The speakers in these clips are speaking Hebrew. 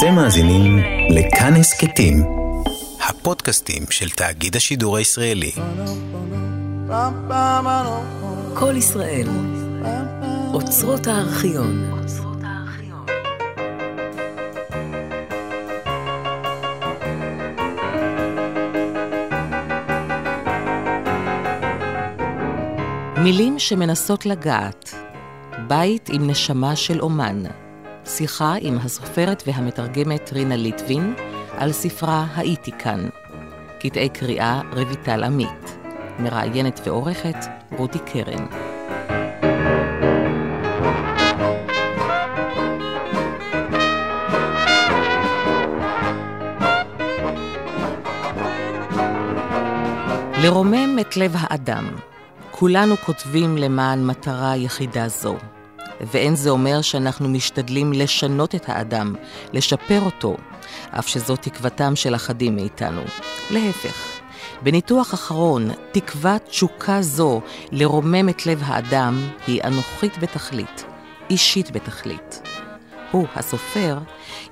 אתם מאזינים לכאן הסכתים, הפודקאסטים של תאגיד השידור הישראלי. כל ישראל, אוצרות הארכיון. מילים שמנסות לגעת, בית עם נשמה של אומן, שיחה עם הסופרת והמתרגמת רינה ליטבין על ספרה "הייתי כאן", קטעי קריאה רויטל עמית, מראיינת ועורכת רותי קרן. לרומם את לב האדם. כולנו כותבים למען מטרה יחידה זו. ואין זה אומר שאנחנו משתדלים לשנות את האדם, לשפר אותו, אף שזו תקוותם של אחדים מאיתנו. להפך, בניתוח אחרון, תקוות תשוקה זו לרומם את לב האדם היא אנוכית בתכלית, אישית בתכלית. הוא, הסופר,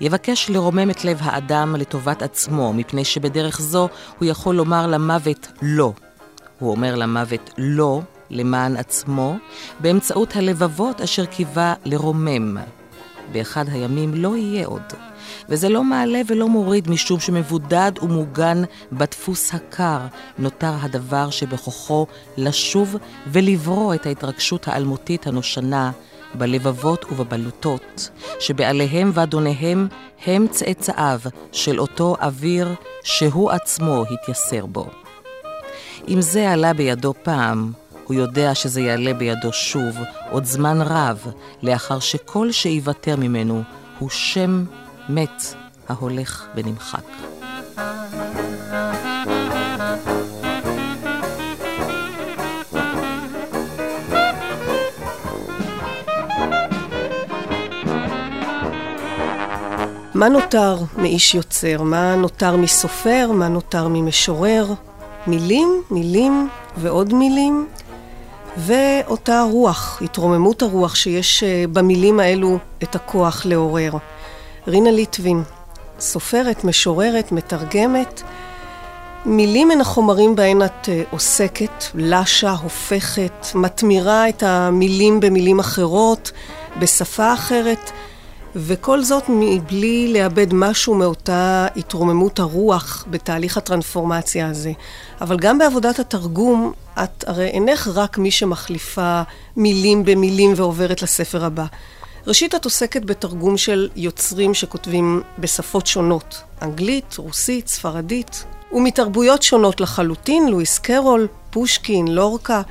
יבקש לרומם את לב האדם לטובת עצמו, מפני שבדרך זו הוא יכול לומר למוות לא. הוא אומר למוות לא למען עצמו, באמצעות הלבבות אשר קיווה לרומם. באחד הימים לא יהיה עוד. וזה לא מעלה ולא מוריד משום שמבודד ומוגן בדפוס הקר, נותר הדבר שבכוחו לשוב ולברוא את ההתרגשות האלמותית הנושנה בלבבות ובבלוטות, שבעליהם ואדוניהם הם צאצאיו של אותו אוויר שהוא עצמו התייסר בו. אם זה עלה בידו פעם, הוא יודע שזה יעלה בידו שוב, עוד זמן רב, לאחר שכל שייוותר ממנו הוא שם מת ההולך ונמחק. מה נותר מאיש יוצר? מה נותר מסופר? מה נותר ממשורר? מילים, מילים ועוד מילים, ואותה רוח, התרוממות הרוח שיש אה, במילים האלו את הכוח לעורר. רינה ליטבין, סופרת, משוררת, מתרגמת. מילים הן החומרים בהן את אה, עוסקת, לשה, הופכת, מתמירה את המילים במילים אחרות, בשפה אחרת. וכל זאת מבלי לאבד משהו מאותה התרוממות הרוח בתהליך הטרנספורמציה הזה. אבל גם בעבודת התרגום, את הרי אינך רק מי שמחליפה מילים במילים ועוברת לספר הבא. ראשית, את עוסקת בתרגום של יוצרים שכותבים בשפות שונות, אנגלית, רוסית, ספרדית, ומתרבויות שונות לחלוטין, לואיס קרול, פושקין, לורקה,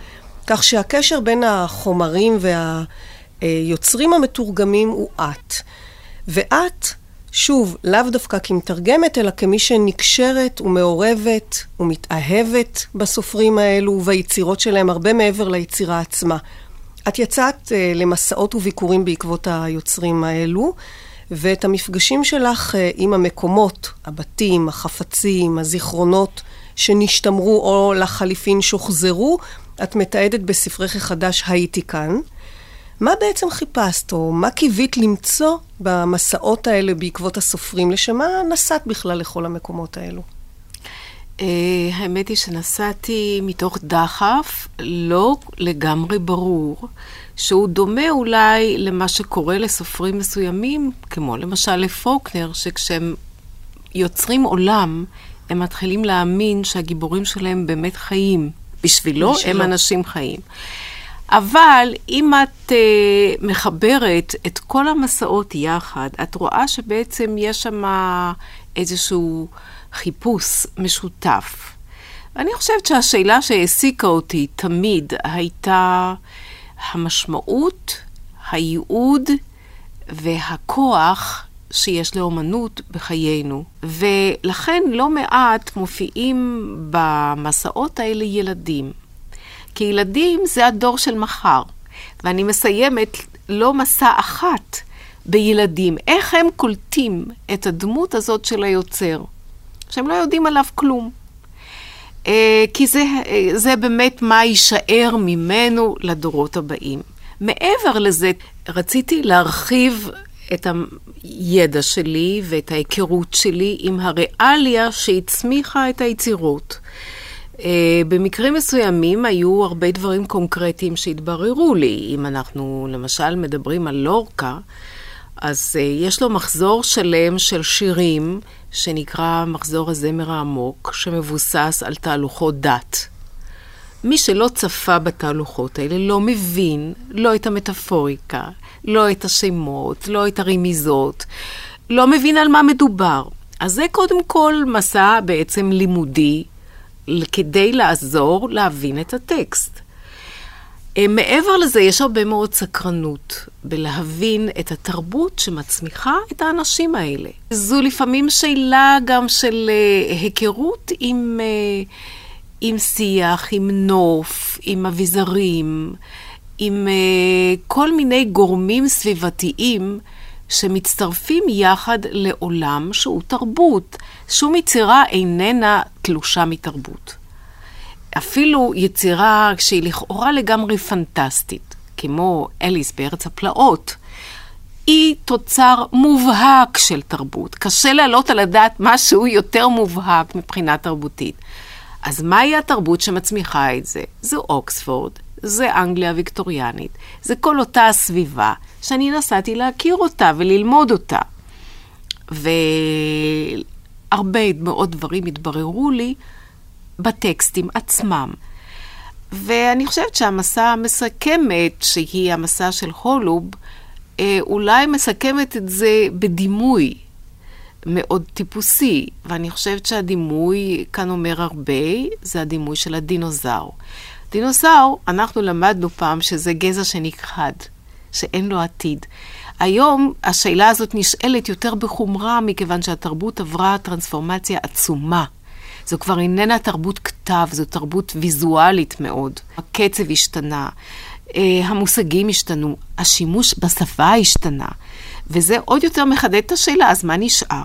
כך שהקשר בין החומרים וה... היוצרים המתורגמים הוא את. ואת, שוב, לאו דווקא כמתרגמת, אלא כמי שנקשרת ומעורבת ומתאהבת בסופרים האלו וביצירות שלהם הרבה מעבר ליצירה עצמה. את יצאת uh, למסעות וביקורים בעקבות היוצרים האלו, ואת המפגשים שלך uh, עם המקומות, הבתים, החפצים, הזיכרונות שנשתמרו או לחליפין שוחזרו, את מתעדת בספרך החדש "הייתי כאן". מה בעצם חיפשת, או מה קיווית למצוא במסעות האלה בעקבות הסופרים? לשם מה נסעת בכלל לכל המקומות האלו? Uh, האמת היא שנסעתי מתוך דחף לא לגמרי ברור, שהוא דומה אולי למה שקורה לסופרים מסוימים, כמו למשל לפוקנר, שכשהם יוצרים עולם, הם מתחילים להאמין שהגיבורים שלהם באמת חיים. בשבילו, בשבילו. הם אנשים חיים. אבל אם את uh, מחברת את כל המסעות יחד, את רואה שבעצם יש שם איזשהו חיפוש משותף. אני חושבת שהשאלה שהעסיקה אותי תמיד הייתה המשמעות, הייעוד והכוח שיש לאומנות בחיינו. ולכן לא מעט מופיעים במסעות האלה ילדים. כי ילדים זה הדור של מחר. ואני מסיימת לא מסע אחת בילדים. איך הם קולטים את הדמות הזאת של היוצר, שהם לא יודעים עליו כלום. Uh, כי זה, uh, זה באמת מה יישאר ממנו לדורות הבאים. מעבר לזה, רציתי להרחיב את הידע שלי ואת ההיכרות שלי עם הריאליה שהצמיחה את היצירות. Uh, במקרים מסוימים היו הרבה דברים קונקרטיים שהתבררו לי. אם אנחנו למשל מדברים על לורקה, אז uh, יש לו מחזור שלם של שירים שנקרא מחזור הזמר העמוק, שמבוסס על תהלוכות דת. מי שלא צפה בתהלוכות האלה לא מבין לא את המטאפוריקה, לא את השמות, לא את הרמיזות, לא מבין על מה מדובר. אז זה קודם כל מסע בעצם לימודי כדי לעזור להבין את הטקסט. אה, מעבר לזה, יש הרבה מאוד סקרנות בלהבין את התרבות שמצמיחה את האנשים האלה. זו לפעמים שאלה גם של uh, היכרות עם, uh, עם שיח, עם נוף, עם אביזרים, עם כל מיני גורמים סביבתיים שמצטרפים יחד לעולם שהוא תרבות. שום יצירה איננה תלושה מתרבות. אפילו יצירה שהיא לכאורה לגמרי פנטסטית, כמו אליס בארץ הפלאות, היא תוצר מובהק של תרבות. קשה להעלות על הדעת משהו יותר מובהק מבחינה תרבותית. אז מהי התרבות שמצמיחה את זה? זו אוקספורד, זה אנגליה הוויקטוריאנית, זה כל אותה הסביבה שאני נסעתי להכיר אותה וללמוד אותה. והרבה מאוד דברים התבררו לי בטקסטים עצמם. ואני חושבת שהמסע המסכמת, שהיא המסע של הולוב, אה, אולי מסכמת את זה בדימוי מאוד טיפוסי, ואני חושבת שהדימוי כאן אומר הרבה, זה הדימוי של הדינוזאור. דינוזאור, אנחנו למדנו פעם שזה גזע שנכחד, שאין לו עתיד. היום השאלה הזאת נשאלת יותר בחומרה, מכיוון שהתרבות עברה טרנספורמציה עצומה. זו כבר איננה תרבות כתב, זו תרבות ויזואלית מאוד. הקצב השתנה, אה, המושגים השתנו, השימוש בשפה השתנה, וזה עוד יותר מחדד את השאלה, אז מה נשאר?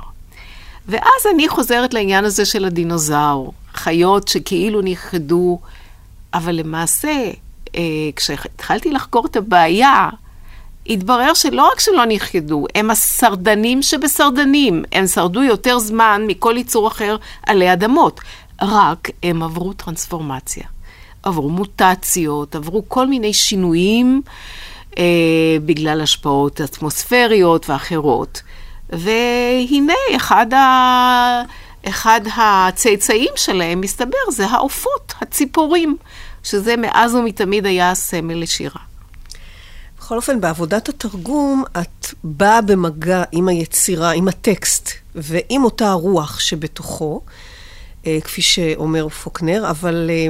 ואז אני חוזרת לעניין הזה של הדינוזאור, חיות שכאילו נכחדו, אבל למעשה, אה, כשהתחלתי לחקור את הבעיה, התברר שלא רק שלא נכחדו, הם השרדנים שבשרדנים. הם שרדו יותר זמן מכל יצור אחר עלי אדמות. רק הם עברו טרנספורמציה. עברו מוטציות, עברו כל מיני שינויים אה, בגלל השפעות אטמוספריות ואחרות. והנה, אחד, ה... אחד הצאצאים שלהם, מסתבר, זה העופות, הציפורים, שזה מאז ומתמיד היה הסמל לשירה. בכל אופן, בעבודת התרגום את באה במגע עם היצירה, עם הטקסט, ועם אותה הרוח שבתוכו, אה, כפי שאומר פוקנר, אבל אה,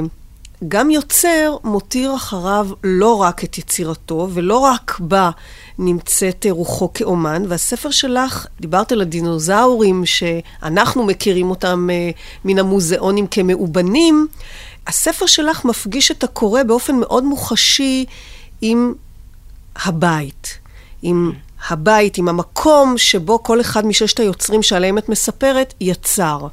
גם יוצר מותיר אחריו לא רק את יצירתו, ולא רק בה נמצאת רוחו כאומן, והספר שלך, דיברת על הדינוזאורים שאנחנו מכירים אותם אה, מן המוזיאונים כמאובנים, הספר שלך מפגיש את הקורא באופן מאוד מוחשי עם הבית. עם הבית, עם המקום שבו כל אחד מששת היוצרים שעליהם את מספרת, יצר.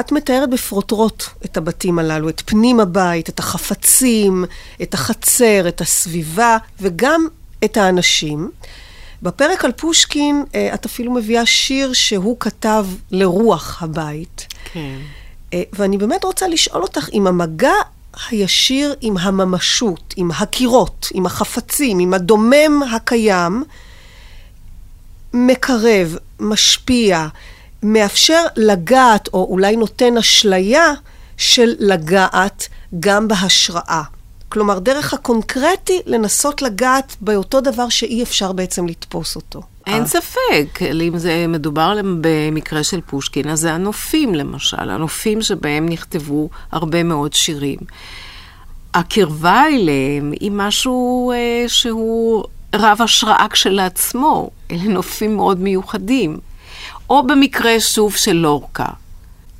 את מתארת בפרוטרוט את הבתים הללו, את פנים הבית, את החפצים, את החצר, את הסביבה, וגם את האנשים. בפרק על פושקין אה, את אפילו מביאה שיר שהוא כתב לרוח הבית. כן. אה, ואני באמת רוצה לשאול אותך אם המגע הישיר עם הממשות, עם הקירות, עם החפצים, עם הדומם הקיים, מקרב, משפיע, מאפשר לגעת, או אולי נותן אשליה של לגעת גם בהשראה. כלומר, דרך הקונקרטי לנסות לגעת באותו דבר שאי אפשר בעצם לתפוס אותו. אין אה. ספק, אם זה מדובר במקרה של פושקין, אז זה הנופים למשל, הנופים שבהם נכתבו הרבה מאוד שירים. הקרבה אליהם היא משהו אה, שהוא רב השראה כשלעצמו, אלה נופים מאוד מיוחדים. או במקרה שוב של לורקה.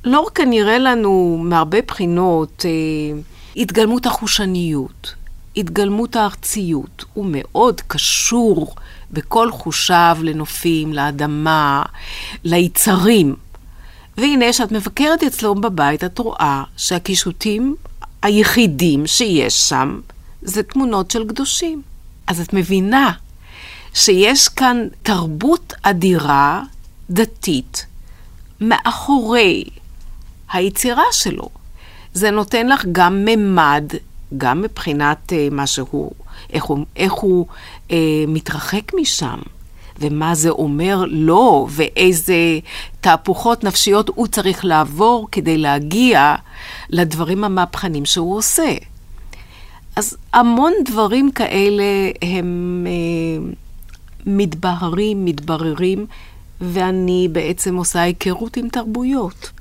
לורקה נראה לנו מהרבה בחינות אה, התגלמות החושניות, התגלמות הארציות. הוא מאוד קשור בכל חושיו לנופים, לאדמה, ליצרים. והנה, כשאת מבקרת אצלו בבית, את רואה שהקישוטים היחידים שיש שם זה תמונות של קדושים. אז את מבינה שיש כאן תרבות אדירה, דתית, מאחורי היצירה שלו. זה נותן לך גם ממד, גם מבחינת uh, מה שהוא, איך הוא, איך הוא uh, מתרחק משם, ומה זה אומר לו, ואיזה תהפוכות נפשיות הוא צריך לעבור כדי להגיע לדברים המהפכנים שהוא עושה. אז המון דברים כאלה הם uh, מתבהרים, מתבררים, ואני בעצם עושה היכרות עם תרבויות.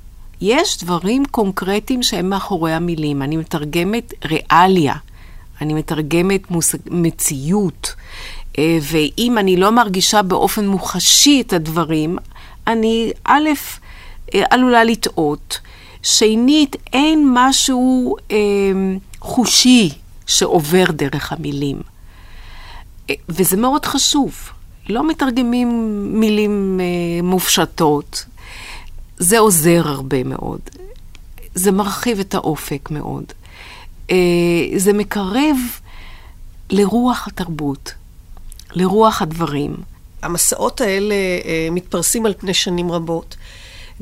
יש דברים קונקרטיים שהם מאחורי המילים. אני מתרגמת ריאליה, אני מתרגמת מושג, מציאות, אה, ואם אני לא מרגישה באופן מוחשי את הדברים, אני א', אה, עלולה לטעות. שנית, אין משהו אה, חושי שעובר דרך המילים. וזה מאוד חשוב. לא מתרגמים מילים אה, מופשטות, זה עוזר הרבה מאוד. זה מרחיב את האופק מאוד. אה, זה מקרב לרוח התרבות, לרוח הדברים. המסעות האלה אה, מתפרסים על פני שנים רבות.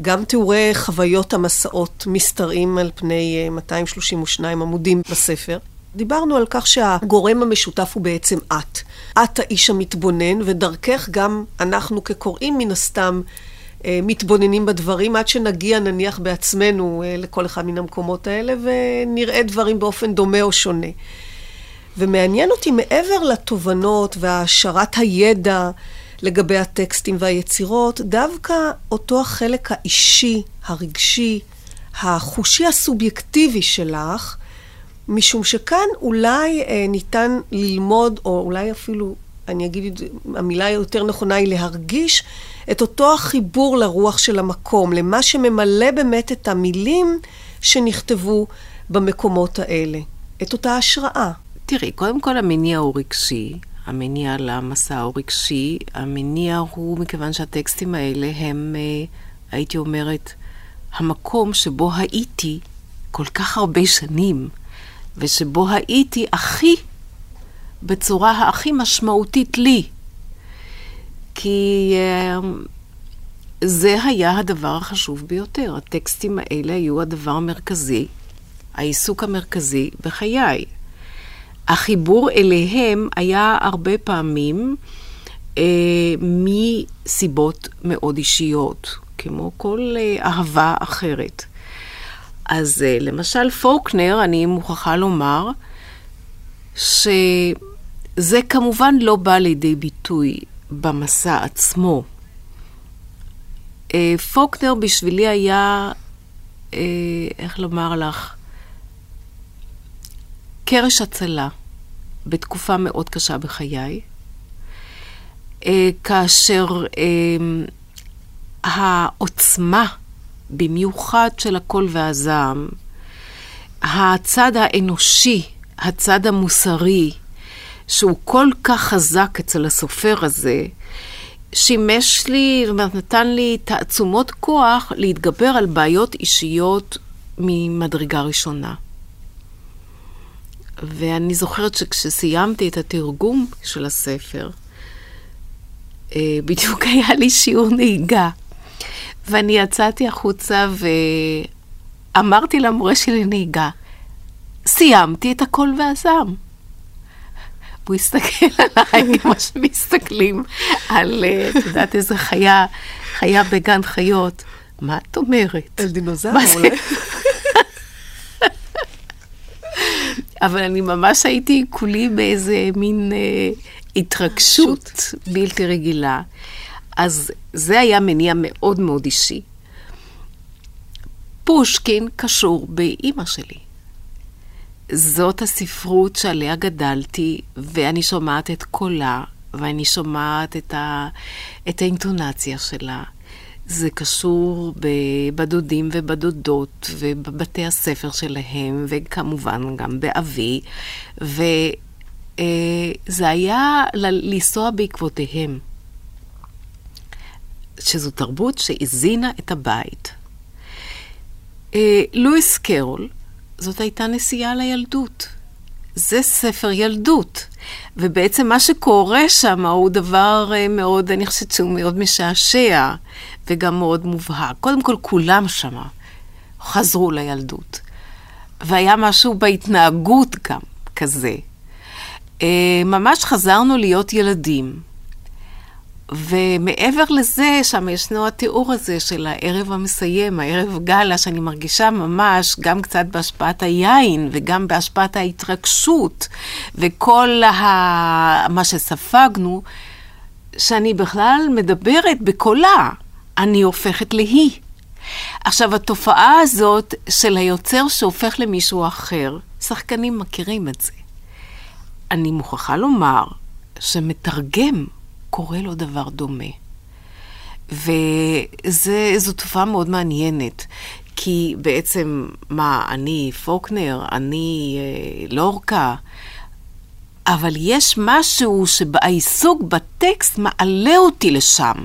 גם תיאורי חוויות המסעות משתרעים על פני 232 אה, עמודים בספר. דיברנו על כך שהגורם המשותף הוא בעצם את. את האיש המתבונן, ודרכך גם אנחנו כקוראים מן הסתם מתבוננים בדברים עד שנגיע נניח בעצמנו אה, לכל אחד מן המקומות האלה ונראה דברים באופן דומה או שונה. ומעניין אותי מעבר לתובנות והעשרת הידע לגבי הטקסטים והיצירות, דווקא אותו החלק האישי, הרגשי, החושי הסובייקטיבי שלך, משום שכאן אולי אה, ניתן ללמוד, או אולי אפילו, אני אגיד, המילה היותר נכונה היא להרגיש את אותו החיבור לרוח של המקום, למה שממלא באמת את המילים שנכתבו במקומות האלה, את אותה השראה. תראי, קודם כל המניע הוא רגשי. המניע למסע הוא רגשי. המניע הוא מכיוון שהטקסטים האלה הם, אה, הייתי אומרת, המקום שבו הייתי כל כך הרבה שנים, ושבו הייתי הכי, בצורה הכי משמעותית לי. כי uh, זה היה הדבר החשוב ביותר. הטקסטים האלה היו הדבר המרכזי, העיסוק המרכזי בחיי. החיבור אליהם היה הרבה פעמים uh, מסיבות מאוד אישיות, כמו כל uh, אהבה אחרת. אז uh, למשל פולקנר, אני מוכרחה לומר, שזה כמובן לא בא לידי ביטוי במסע עצמו. אה, פוקנר בשבילי היה, אה, איך לומר לך, קרש הצלה בתקופה מאוד קשה בחיי, אה, כאשר העוצמה, במיוחד של הקול והזעם, הצד האנושי, הצד המוסרי, שהוא כל כך חזק אצל הסופר הזה, שימש לי, זאת אומרת, נתן לי תעצומות כוח להתגבר על בעיות אישיות ממדרגה ראשונה. ואני זוכרת שכשסיימתי את התרגום של הספר, אה, בדיוק היה לי שיעור נהיגה. ואני יצאתי החוצה ואמרתי למורה שלי לנהיגה, סיימתי את הקול והזעם. והוא הסתכל עליי כמו שמסתכלים על, אה, את יודעת, איזה חיה, חיה בגן חיות. מה את אומרת? על דינוזאור אולי. אבל אני ממש הייתי כולי באיזה מין אה, התרגשות בלתי רגילה. אז זה היה מניע מאוד מאוד אישי. פושקין קשור באימא שלי. זאת הספרות שעליה גדלתי, ואני שומעת את קולה, ואני שומעת את, ה, את האינטונציה שלה. זה קשור בדודים ובדודות ובבתי הספר שלהם, וכמובן גם באבי, וזה אה, היה לנסוע בעקבותיהם. שזו תרבות שהזינה את הבית. אה, לואיס קרול זאת הייתה נסיעה לילדות. זה ספר ילדות. ובעצם מה שקורה שם הוא דבר אה, מאוד, אני חושבת שהוא מאוד משעשע וגם מאוד מובהק. קודם כל, כולם שם חזרו לילדות. והיה משהו בהתנהגות גם כזה. אה, ממש חזרנו להיות ילדים. ומעבר לזה, שם ישנו התיאור הזה של הערב המסיים, הערב גאלה, שאני מרגישה ממש גם קצת בהשפעת היין וגם בהשפעת ההתרגשות וכל ה... מה שספגנו, שאני בכלל מדברת בקולה, אני הופכת להיא. עכשיו, התופעה הזאת של היוצר שהופך למישהו אחר, שחקנים מכירים את זה. אני מוכרחה לומר שמתרגם קורה לו דבר דומה. וזו תופעה מאוד מעניינת, כי בעצם, מה, אני פוקנר, אני אה, לורקה, אבל יש משהו שהעיסוק בטקסט מעלה אותי לשם.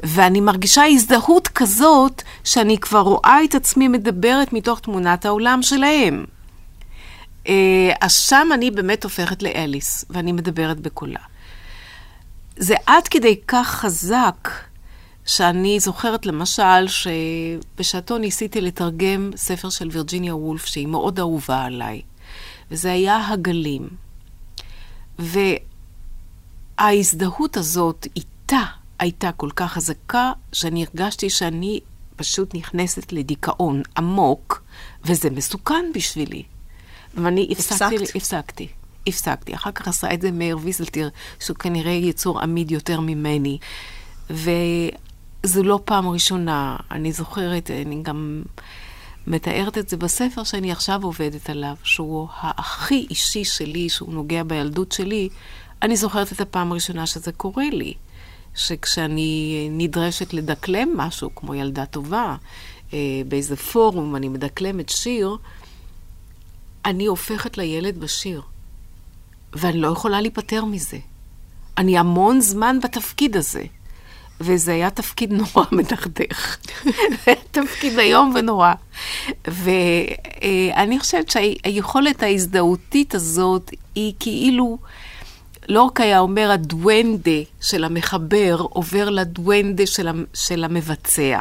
ואני מרגישה הזדהות כזאת, שאני כבר רואה את עצמי מדברת מתוך תמונת העולם שלהם. אה, אז שם אני באמת הופכת לאליס, ואני מדברת בקולה. זה עד כדי כך חזק, שאני זוכרת למשל שבשעתו ניסיתי לתרגם ספר של וירג'יניה וולף, שהיא מאוד אהובה עליי, וזה היה הגלים. וההזדהות הזאת איתה הייתה כל כך חזקה, שאני הרגשתי שאני פשוט נכנסת לדיכאון עמוק, וזה מסוכן בשבילי. ואני הפסקתי, הפסקתי. הפסקתי. אחר כך עשה את זה מאיר ויזלטיר, שהוא כנראה יצור עמיד יותר ממני. וזו לא פעם ראשונה, אני זוכרת, אני גם מתארת את זה בספר שאני עכשיו עובדת עליו, שהוא הכי אישי שלי, שהוא נוגע בילדות שלי. אני זוכרת את הפעם הראשונה שזה קורה לי. שכשאני נדרשת לדקלם משהו, כמו ילדה טובה, אה, באיזה פורום אני מדקלמת שיר, אני הופכת לילד בשיר. ואני לא יכולה להיפטר מזה. אני המון זמן בתפקיד הזה. וזה היה תפקיד נורא מדכדך. זה היה תפקיד איום ונורא. ואני חושבת שהיכולת ההזדהותית הזאת היא כאילו, לורק היה אומר, הדואנדה של המחבר עובר לדואנדה של, של המבצע.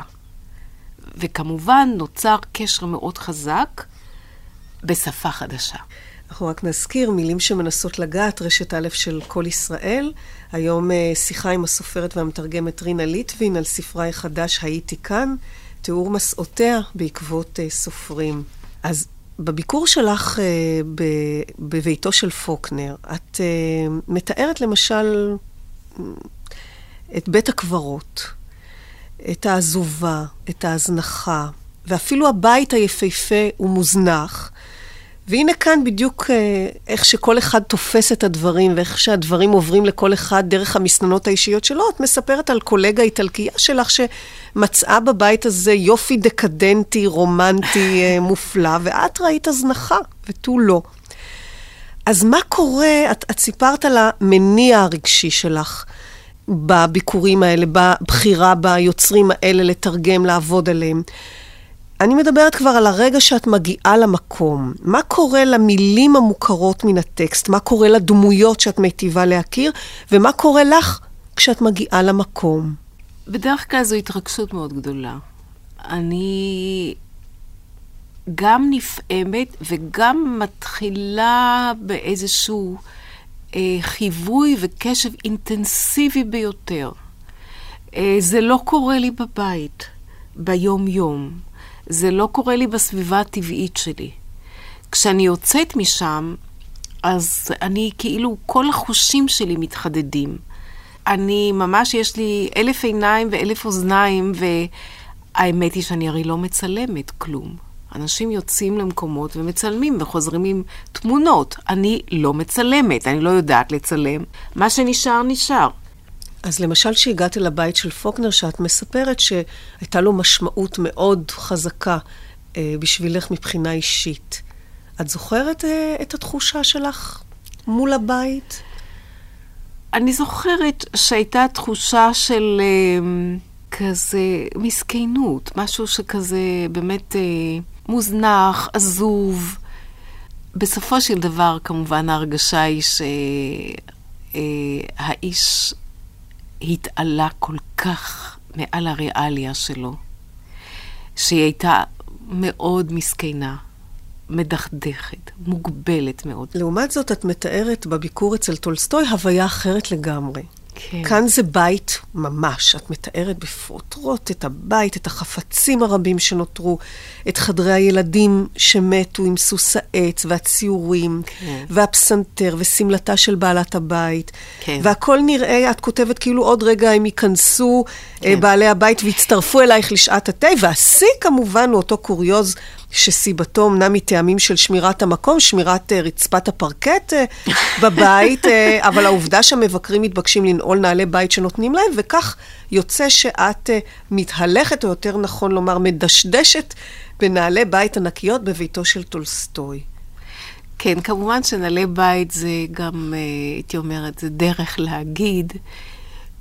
וכמובן נוצר קשר מאוד חזק בשפה חדשה. אנחנו רק נזכיר מילים שמנסות לגעת, רשת א' של כל ישראל. היום אה, שיחה עם הסופרת והמתרגמת רינה ליטבין על ספרה החדש "הייתי כאן", תיאור מסעותיה בעקבות uh, סופרים. אז בביקור שלך uh, בביתו של פוקנר, את מתארת למשל את בית הקברות, את העזובה, את ההזנחה, ואפילו הבית היפהפה ומוזנח. והנה כאן בדיוק אה, איך שכל אחד תופס את הדברים, ואיך שהדברים עוברים לכל אחד דרך המסננות האישיות שלו. את מספרת על קולגה איטלקייה שלך שמצאה בבית הזה יופי דקדנטי, רומנטי, אה, מופלא, ואת ראית הזנחה, ותו לא. אז מה קורה, את, את סיפרת על המניע הרגשי שלך בביקורים האלה, בבחירה ביוצרים האלה לתרגם, לעבוד עליהם. אני מדברת כבר על הרגע שאת מגיעה למקום. מה קורה למילים המוכרות מן הטקסט? מה קורה לדמויות שאת מיטיבה להכיר? ומה קורה לך כשאת מגיעה למקום? בדרך כלל זו התרגשות מאוד גדולה. אני גם נפעמת וגם מתחילה באיזשהו אה, חיווי וקשב אינטנסיבי ביותר. אה, זה לא קורה לי בבית, ביום-יום. זה לא קורה לי בסביבה הטבעית שלי. כשאני יוצאת משם, אז אני כאילו, כל החושים שלי מתחדדים. אני ממש, יש לי אלף עיניים ואלף אוזניים, והאמת היא שאני הרי לא מצלמת כלום. אנשים יוצאים למקומות ומצלמים וחוזרים עם תמונות. אני לא מצלמת, אני לא יודעת לצלם. מה שנשאר, נשאר. אז למשל, כשהגעת אל הבית של פוקנר, שאת מספרת שהייתה לו משמעות מאוד חזקה אה, בשבילך מבחינה אישית, את זוכרת אה, את התחושה שלך מול הבית? אני זוכרת שהייתה תחושה של אה, כזה מסכנות, משהו שכזה באמת אה, מוזנח, עזוב. בסופו של דבר, כמובן, ההרגשה היא שהאיש התעלה כל כך מעל הריאליה שלו, שהיא הייתה מאוד מסכנה, מדכדכת, מוגבלת מאוד. לעומת זאת, את מתארת בביקור אצל טולסטוי הוויה אחרת לגמרי. כן. כאן זה בית ממש. את מתארת בפרוטרוט את הבית, את החפצים הרבים שנותרו, את חדרי הילדים שמתו עם סוס העץ, והציורים, כן. והפסנתר, ושמלתה של בעלת הבית. כן. והכל נראה, את כותבת כאילו עוד רגע הם ייכנסו, כן. כן. בעלי הבית, ויצטרפו אלייך לשעת התה. והשיא כמובן הוא אותו קוריוז. שסיבתו אמנם מטעמים של שמירת המקום, שמירת uh, רצפת הפרקט uh, בבית, uh, אבל העובדה שהמבקרים מתבקשים לנעול נעלי בית שנותנים להם, וכך יוצא שאת uh, מתהלכת, או יותר נכון לומר, מדשדשת בנעלי בית ענקיות בביתו של טולסטוי. כן, כמובן שנעלי בית זה גם, הייתי אומרת, זה דרך להגיד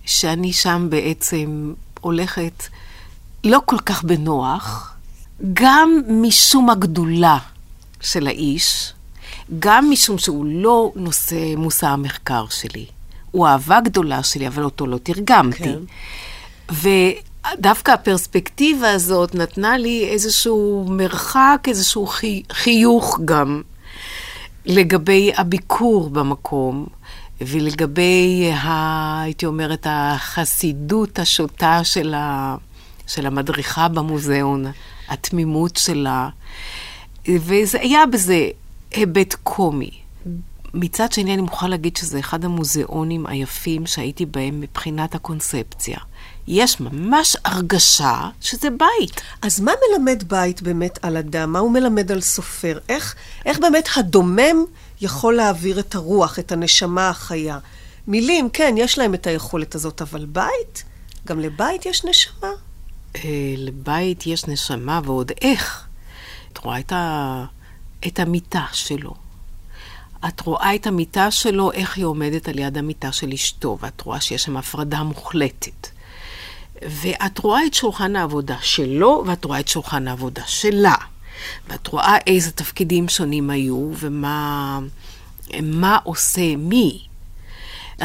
שאני שם בעצם הולכת לא כל כך בנוח. גם משום הגדולה של האיש, גם משום שהוא לא נושא מושא המחקר שלי. הוא אהבה גדולה שלי, אבל אותו לא תרגמתי. כן. ודווקא הפרספקטיבה הזאת נתנה לי איזשהו מרחק, איזשהו חי... חיוך גם לגבי הביקור במקום. ולגבי, ה, הייתי אומרת, החסידות השוטה של, ה, של המדריכה במוזיאון. התמימות שלה, וזה היה בזה היבט קומי. מצד שני, אני מוכרחה להגיד שזה אחד המוזיאונים היפים שהייתי בהם מבחינת הקונספציה. יש ממש הרגשה שזה בית. אז מה מלמד בית באמת על אדם? מה הוא מלמד על סופר? איך, איך באמת הדומם יכול להעביר את הרוח, את הנשמה החיה? מילים, כן, יש להם את היכולת הזאת, אבל בית? גם לבית יש נשמה? אה, לבית יש נשמה, ועוד איך. את רואה את, ה... את המיטה שלו. את רואה את המיטה שלו, איך היא עומדת על יד המיטה של אשתו, ואת רואה שיש שם הפרדה מוחלטת. ואת רואה את שולחן העבודה שלו, ואת רואה את שולחן העבודה שלה. ואת רואה איזה תפקידים שונים היו, ומה מה עושה מי.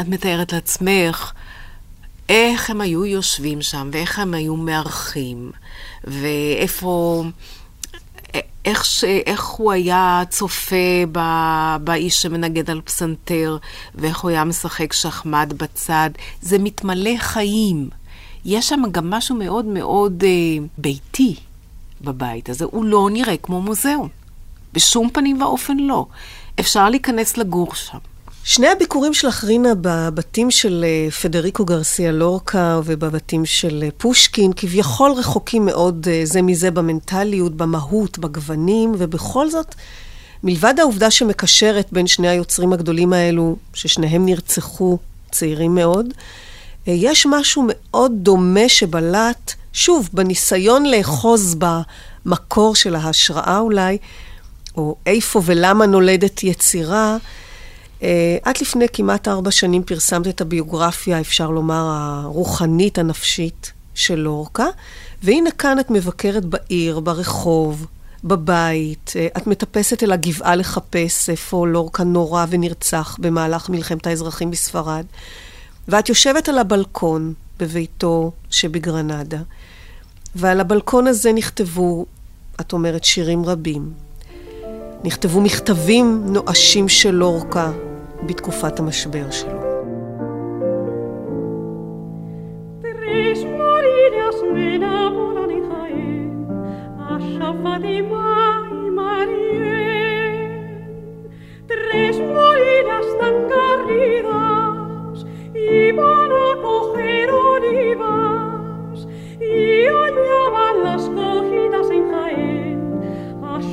את מתארת לעצמך איך הם היו יושבים שם, ואיך הם היו מארחים, ואיפה... איך, ש, איך הוא היה צופה ב, באיש שמנגד על פסנתר, ואיך הוא היה משחק שחמט בצד. זה מתמלא חיים. יש שם גם משהו מאוד מאוד אה, ביתי בבית הזה. הוא לא נראה כמו מוזיאון. בשום פנים ואופן לא. אפשר להיכנס לגור שם. שני הביקורים שלך, רינה, בבתים של אה, פדריקו גרסיה לורקה ובבתים של אה, פושקין, כביכול רחוקים מאוד אה, זה מזה במנטליות, במהות, בגוונים, ובכל זאת, מלבד העובדה שמקשרת בין שני היוצרים הגדולים האלו, ששניהם נרצחו צעירים מאוד, יש משהו מאוד דומה שבלט, שוב, בניסיון לאחוז במקור של ההשראה אולי, או איפה ולמה נולדת יצירה, את לפני כמעט ארבע שנים פרסמת את הביוגרפיה, אפשר לומר, הרוחנית, הנפשית של לורקה, והנה כאן את מבקרת בעיר, ברחוב, בבית, אה, את מטפסת אל הגבעה לחפש איפה לורקה נורא ונרצח במהלך מלחמת האזרחים בספרד, ואת יושבת על הבלקון בביתו שבגרנדה, ועל הבלקון הזה נכתבו, את אומרת, שירים רבים. נכתבו מכתבים נואשים של לורקה בתקופת המשבר שלו. Tres molinas tan garridas iban a coger olivas y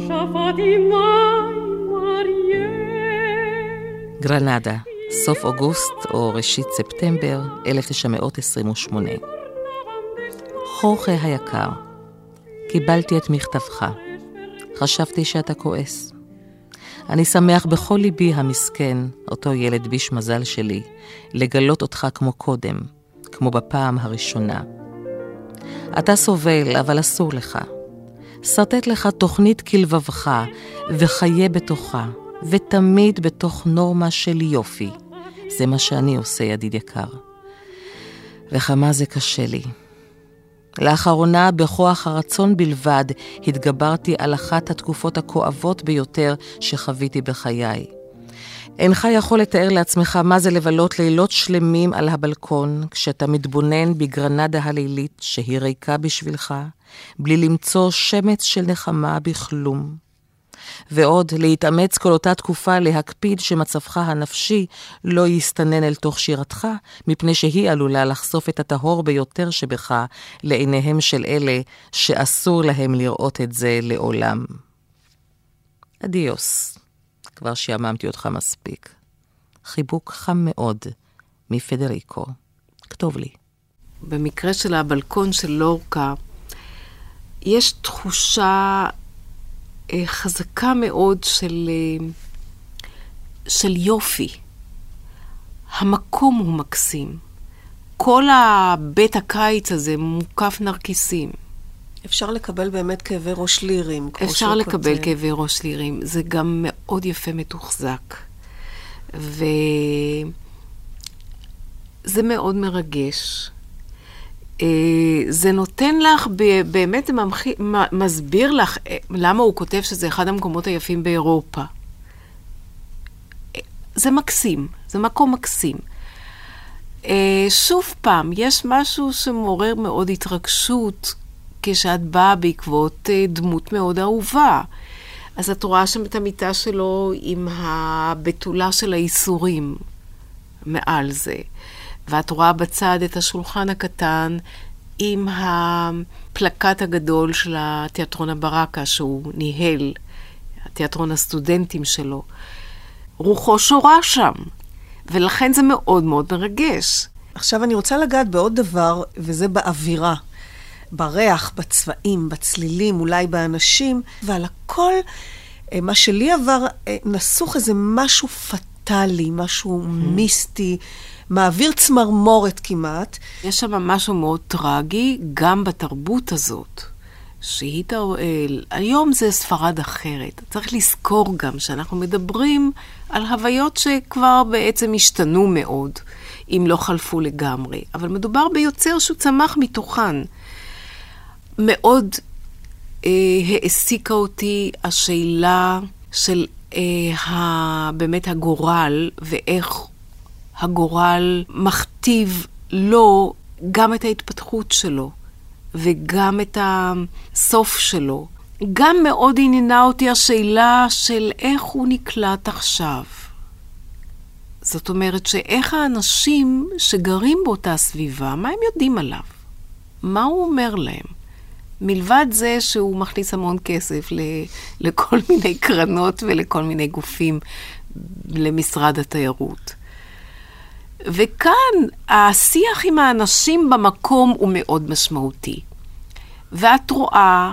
Shafatimah גרנדה, סוף אוגוסט או ראשית ספטמבר 1928. חורכה היקר, קיבלתי את מכתבך. חשבתי שאתה כועס. אני שמח בכל ליבי המסכן, אותו ילד ביש מזל שלי, לגלות אותך כמו קודם, כמו בפעם הראשונה. אתה סובל, אבל אסור לך. שרטט לך תוכנית כלבבך, וחיה בתוכה. ותמיד בתוך נורמה של יופי. זה מה שאני עושה, ידיד יקר. וכמה זה קשה לי. לאחרונה, בכוח הרצון בלבד, התגברתי על אחת התקופות הכואבות ביותר שחוויתי בחיי. אינך יכול לתאר לעצמך מה זה לבלות לילות שלמים על הבלקון, כשאתה מתבונן בגרנדה הלילית שהיא ריקה בשבילך, בלי למצוא שמץ של נחמה בכלום. ועוד להתאמץ כל אותה תקופה להקפיד שמצבך הנפשי לא יסתנן אל תוך שירתך, מפני שהיא עלולה לחשוף את הטהור ביותר שבך לעיניהם של אלה שאסור להם לראות את זה לעולם. אדיוס, כבר שעממתי אותך מספיק. חיבוק חם מאוד מפדריקו. כתוב לי. במקרה של הבלקון של לורקה, יש תחושה חזקה מאוד של, אה, של יופי. המקום הוא מקסים. כל הבית הקיץ הזה מוקף נרקיסים. אפשר לקבל באמת כאבי ראש לירים. אפשר לקבל כותב. כאבי ראש לירים. זה גם מאוד יפה מתוחזק. וזה מאוד מרגש. אה, זה נותן לך, באמת זה. מסביר לך אה, למה הוא כותב שזה אחד המקומות היפים באירופה. זה מקסים, זה מקום מקסים. אה, שוב פעם, יש משהו שמעורר מאוד התרגשות כשאת באה בעקבות דמות מאוד אהובה. אז את רואה שם את המיטה שלו עם הבתולה של האיסורים מעל זה. ואת רואה בצד את השולחן הקטן עם הפלקט הגדול של התיאטרון הברקה שהוא ניהל, תיאטרון הסטודנטים שלו. רוחו שורה שם, ולכן זה מאוד מאוד מרגש. עכשיו אני רוצה לגעת בעוד דבר, וזה באווירה. בריח, בצבעים, בצלילים, אולי באנשים, ועל הכל, אה, מה שלי עבר, אה, נסוך איזה משהו פטאלי, משהו mm. מיסטי, מעביר צמרמורת כמעט. יש שם משהו מאוד טרגי, גם בתרבות הזאת. שהיא תראל, היום זה ספרד אחרת. צריך לזכור גם שאנחנו מדברים על הוויות שכבר בעצם השתנו מאוד, אם לא חלפו לגמרי. אבל מדובר ביוצר שהוא צמח מתוכן. מאוד אה, העסיקה אותי השאלה של אה, ה, באמת הגורל ואיך הגורל מכתיב לו גם את ההתפתחות שלו וגם את הסוף שלו. גם מאוד עניינה אותי השאלה של איך הוא נקלט עכשיו. זאת אומרת שאיך האנשים שגרים באותה סביבה, מה הם יודעים עליו? מה הוא אומר להם? מלבד זה שהוא מכניס המון כסף לכל מיני קרנות ולכל מיני גופים למשרד התיירות. וכאן השיח עם האנשים במקום הוא מאוד משמעותי. ואת רואה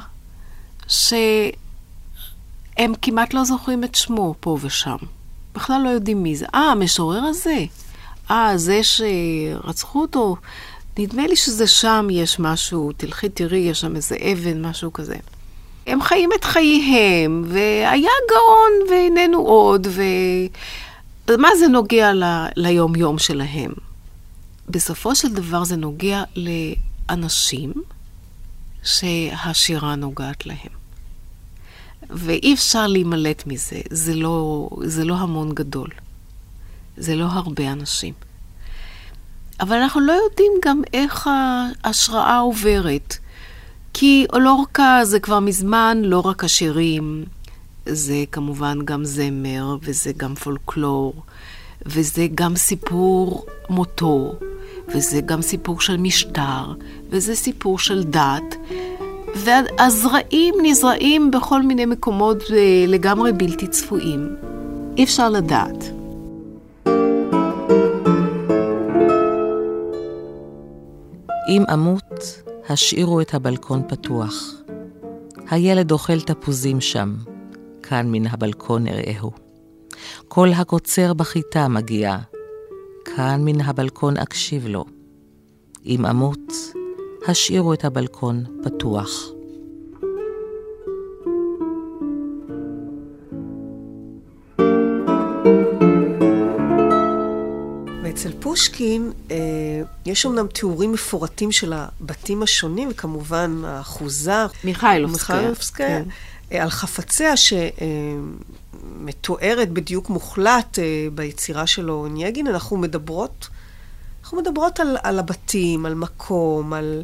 שהם כמעט לא זוכרים את שמו פה ושם. בכלל לא יודעים מי זה. אה, המשורר הזה? אה, זה שרצחו אותו? נדמה לי שזה שם יש משהו, תלכי תראי, יש שם איזה אבן, משהו כזה. הם חיים את חייהם, והיה גאון ואיננו עוד, ו... מה זה נוגע ל... ליום-יום שלהם? בסופו של דבר זה נוגע לאנשים שהשירה נוגעת להם. ואי אפשר להימלט מזה, זה לא, זה לא המון גדול. זה לא הרבה אנשים. אבל אנחנו לא יודעים גם איך ההשראה עוברת. כי אולורקה זה כבר מזמן לא רק השירים, זה כמובן גם זמר, וזה גם פולקלור, וזה גם סיפור מותו, וזה גם סיפור של משטר, וזה סיפור של דת. והזרעים נזרעים בכל מיני מקומות אה, לגמרי בלתי צפויים. אי אפשר לדעת. אם אמות, השאירו את הבלקון פתוח. הילד אוכל תפוזים שם, כאן מן הבלקון אראהו. כל הקוצר בחיטה מגיע, כאן מן הבלקון אקשיב לו. אם אמות, השאירו את הבלקון פתוח. אצל פושקין אה, יש אמנם תיאורים מפורטים של הבתים השונים, וכמובן האחוזה. מיכאילובסקה. מיכאילובסקה. כן. אה, על חפציה שמתוארת אה, בדיוק מוחלט אה, ביצירה שלו נייגין, אנחנו מדברות, אנחנו מדברות על, על הבתים, על מקום, על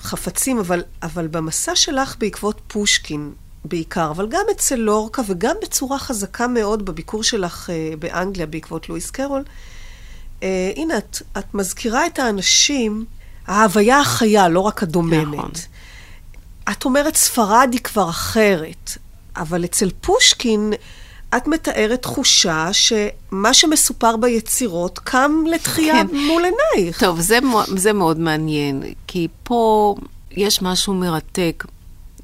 חפצים, אבל, אבל במסע שלך בעקבות פושקין, בעיקר, אבל גם אצל לורקה וגם בצורה חזקה מאוד בביקור שלך uh, באנגליה בעקבות לואיס קרול. הנה, את, את מזכירה את האנשים, ההוויה החיה, לא רק הדוממת. נכון. את אומרת ספרד היא כבר אחרת, אבל אצל פושקין את מתארת תחושה שמה שמסופר ביצירות קם לתחייה כן. מול עינייך. טוב, זה, זה מאוד מעניין, כי פה יש משהו מרתק.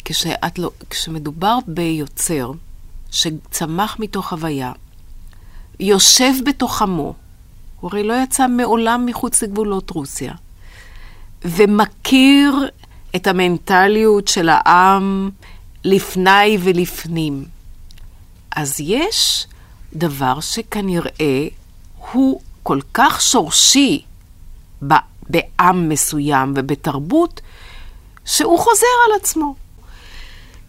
כשאת לא, כשמדובר ביוצר שצמח מתוך הוויה, יושב בתוך עמו, הוא הרי לא יצא מעולם מחוץ לגבולות רוסיה, ומכיר את המנטליות של העם לפני ולפנים. אז יש דבר שכנראה הוא כל כך שורשי בעם מסוים ובתרבות, שהוא חוזר על עצמו.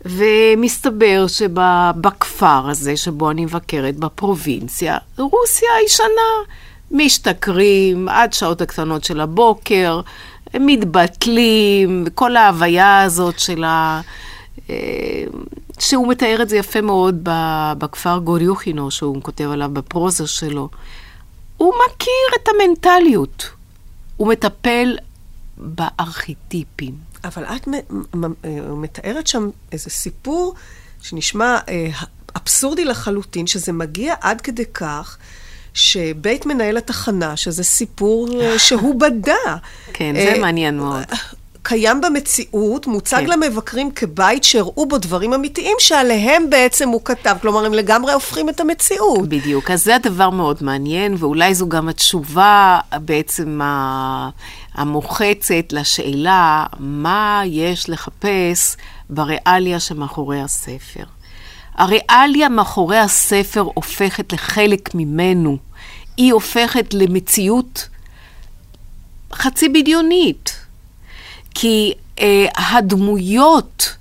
ומסתבר שבכפר הזה שבו אני מבקרת, בפרובינציה, רוסיה הישנה, משתכרים עד שעות הקטנות של הבוקר, מתבטלים, כל ההוויה הזאת של ה... אה, שהוא מתאר את זה יפה מאוד בכפר גוריוכינו, שהוא כותב עליו בפרוזה שלו. הוא מכיר את המנטליות, הוא מטפל בארכיטיפים. אבל את מתארת שם איזה סיפור שנשמע אה, אבסורדי לחלוטין, שזה מגיע עד כדי כך שבית מנהל התחנה, שזה סיפור אה, שהוא בדה. כן, זה אה, מעניין מאוד. קיים במציאות, מוצג כן. למבקרים כבית שהראו בו דברים אמיתיים שעליהם בעצם הוא כתב. כלומר, הם לגמרי הופכים את המציאות. בדיוק. אז זה הדבר מאוד מעניין, ואולי זו גם התשובה בעצם המוחצת לשאלה מה יש לחפש בריאליה שמאחורי הספר. הריאליה מאחורי הספר הופכת לחלק ממנו. היא הופכת למציאות חצי בדיונית. כי אה, הדמויות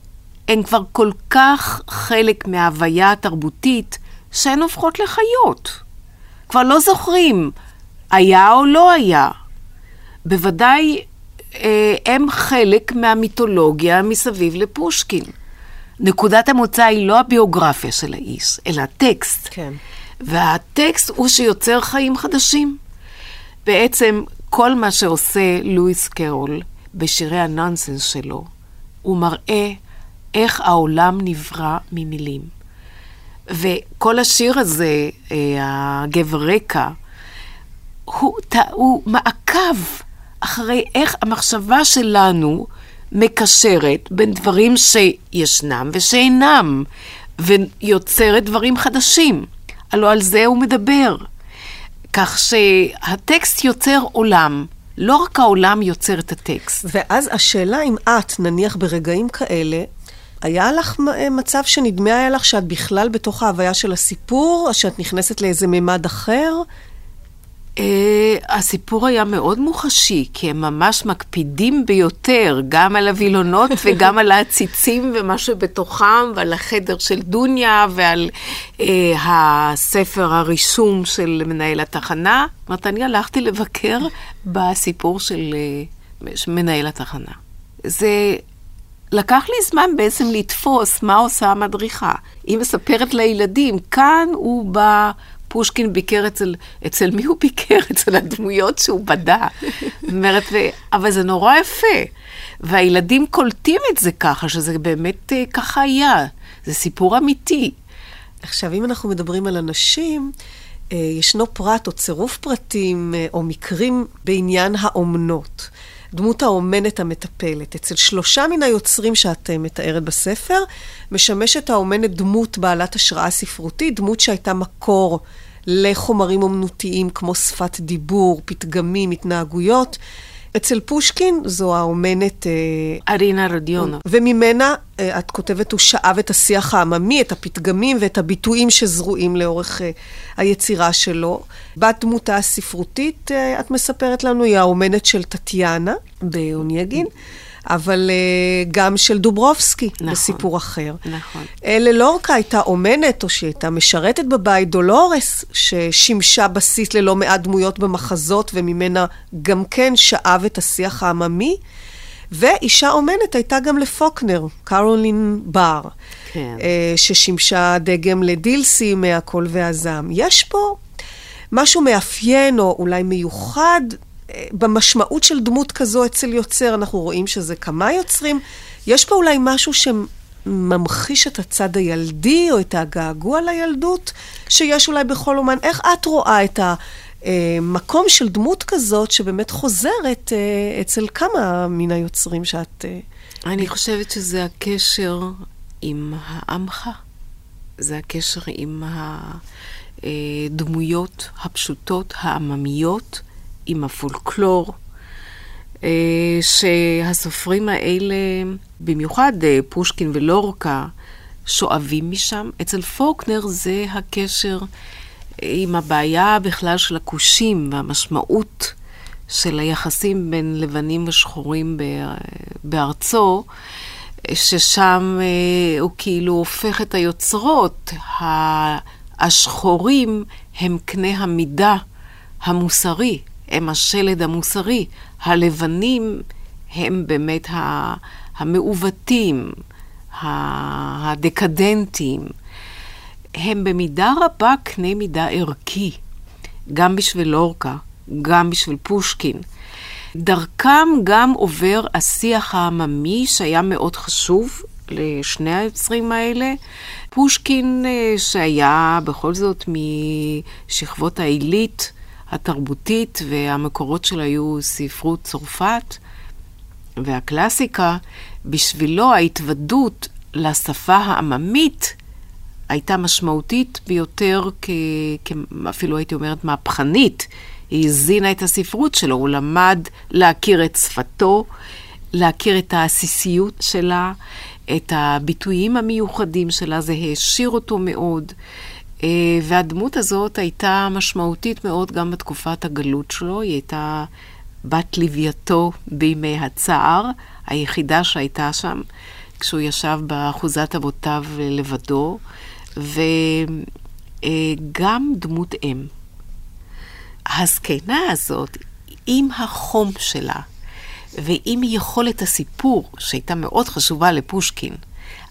הן כבר כל כך חלק מההוויה התרבותית, שהן הופכות לחיות. כבר לא זוכרים היה או לא היה. בוודאי אה, הם חלק מהמיתולוגיה מסביב לפושקין. נקודת המוצא היא לא הביוגרפיה של האיש, אלא הטקסט. כן. והטקסט הוא שיוצר חיים חדשים. בעצם כל מה שעושה לואיס קרול בשירי הנונסנס שלו, הוא מראה איך העולם נברא ממילים. וכל השיר הזה, אה, הגבר רקע, הוא, הוא מעקב אחרי איך המחשבה שלנו מקשרת בין דברים שישנם ושאינם, ויוצרת דברים חדשים. הלוא על זה הוא מדבר. כך שהטקסט יוצר עולם. לא רק העולם יוצר את הטקסט. ואז השאלה אם את, נניח ברגעים כאלה, היה לך מצב שנדמה היה לך שאת בכלל בתוך ההוויה של הסיפור, או שאת נכנסת לאיזה מימד אחר? Uh, הסיפור היה מאוד מוחשי, כי הם ממש מקפידים ביותר, גם על הווילונות וגם על העציצים ומה שבתוכם, ועל החדר של דוניה ועל uh, הספר הרישום של מנהל התחנה. זאת אומרת, אני הלכתי לבקר בסיפור של uh, מנהל התחנה. זה לקח לי זמן בעצם לתפוס מה עושה המדריכה. היא מספרת לילדים, כאן הוא בא... פושקין ביקר אצל, אצל מי הוא ביקר? אצל הדמויות שהוא בדה. אומרת, ו... אבל זה נורא יפה. והילדים קולטים את זה ככה, שזה באמת אה, ככה היה. זה סיפור אמיתי. עכשיו, אם אנחנו מדברים על אנשים, אה, ישנו פרט או צירוף פרטים אה, או מקרים בעניין האומנות. דמות האומנת המטפלת. אצל שלושה מן היוצרים שאת מתארת בספר, משמשת האומנת דמות בעלת השראה ספרותית, דמות שהייתה מקור לחומרים אומנותיים כמו שפת דיבור, פתגמים, התנהגויות. אצל פושקין זו האומנת... אה, ארינה רדיונוב. וממנה, אה, את כותבת, הוא שאב את השיח העממי, את הפתגמים ואת הביטויים שזרועים לאורך אה, היצירה שלו. בת דמותה הספרותית, את מספרת לנו, היא האומנת של טטיאנה באונייגין. אבל uh, גם של דוברובסקי, נכון, בסיפור אחר. נכון. ללורקה הייתה אומנת, או שהיא הייתה משרתת בבית, דולורס, ששימשה בסיס ללא מעט דמויות במחזות, וממנה גם כן שאב את השיח העממי. ואישה אומנת הייתה גם לפוקנר, קרולין בר, כן. uh, ששימשה דגם לדילסי מהקול והזעם. יש פה משהו מאפיין, או אולי מיוחד, במשמעות של דמות כזו אצל יוצר, אנחנו רואים שזה כמה יוצרים. יש פה אולי משהו שממחיש את הצד הילדי, או את הגעגוע לילדות, שיש אולי בכל אומן. איך את רואה את המקום של דמות כזאת, שבאמת חוזרת אה, אצל כמה מן היוצרים שאת... אה, אני חושבת שזה הקשר עם העמך. זה הקשר עם הדמויות הפשוטות, העממיות. עם הפולקלור, אה, שהסופרים האלה, במיוחד אה, פושקין ולורקה, שואבים משם. אצל פוקנר זה הקשר אה, עם הבעיה בכלל של הכושים והמשמעות של היחסים בין לבנים ושחורים בארצו, ששם הוא כאילו הופך את היוצרות. השחורים הם קנה המידה המוסרי, הם השלד המוסרי. הלבנים הם באמת המעוותים, הדקדנטים. הם במידה רבה קנה מידה ערכי, גם בשביל לורקה, גם בשביל פושקין. דרכם גם עובר השיח העממי שהיה מאוד חשוב לשני היוצרים האלה. פושקין, אה, שהיה בכל זאת משכבות העילית, התרבותית, והמקורות שלה היו ספרות צרפת והקלאסיקה, בשבילו ההתוודות לשפה העממית הייתה משמעותית ביותר, כ... אפילו הייתי אומרת מהפכנית. היא הזינה את הספרות שלו, הוא למד להכיר את שפתו, להכיר את העסיסיות שלה, את הביטויים המיוחדים שלה, זה העשיר אותו מאוד. אה, והדמות הזאת הייתה משמעותית מאוד גם בתקופת הגלות שלו, היא הייתה בת לווייתו בימי הצער, היחידה שהייתה שם כשהוא ישב באחוזת אבותיו לבדו, וגם דמות אם. הזקנה הזאת, עם החום שלה ועם יכולת הסיפור, שהייתה מאוד חשובה לפושקין,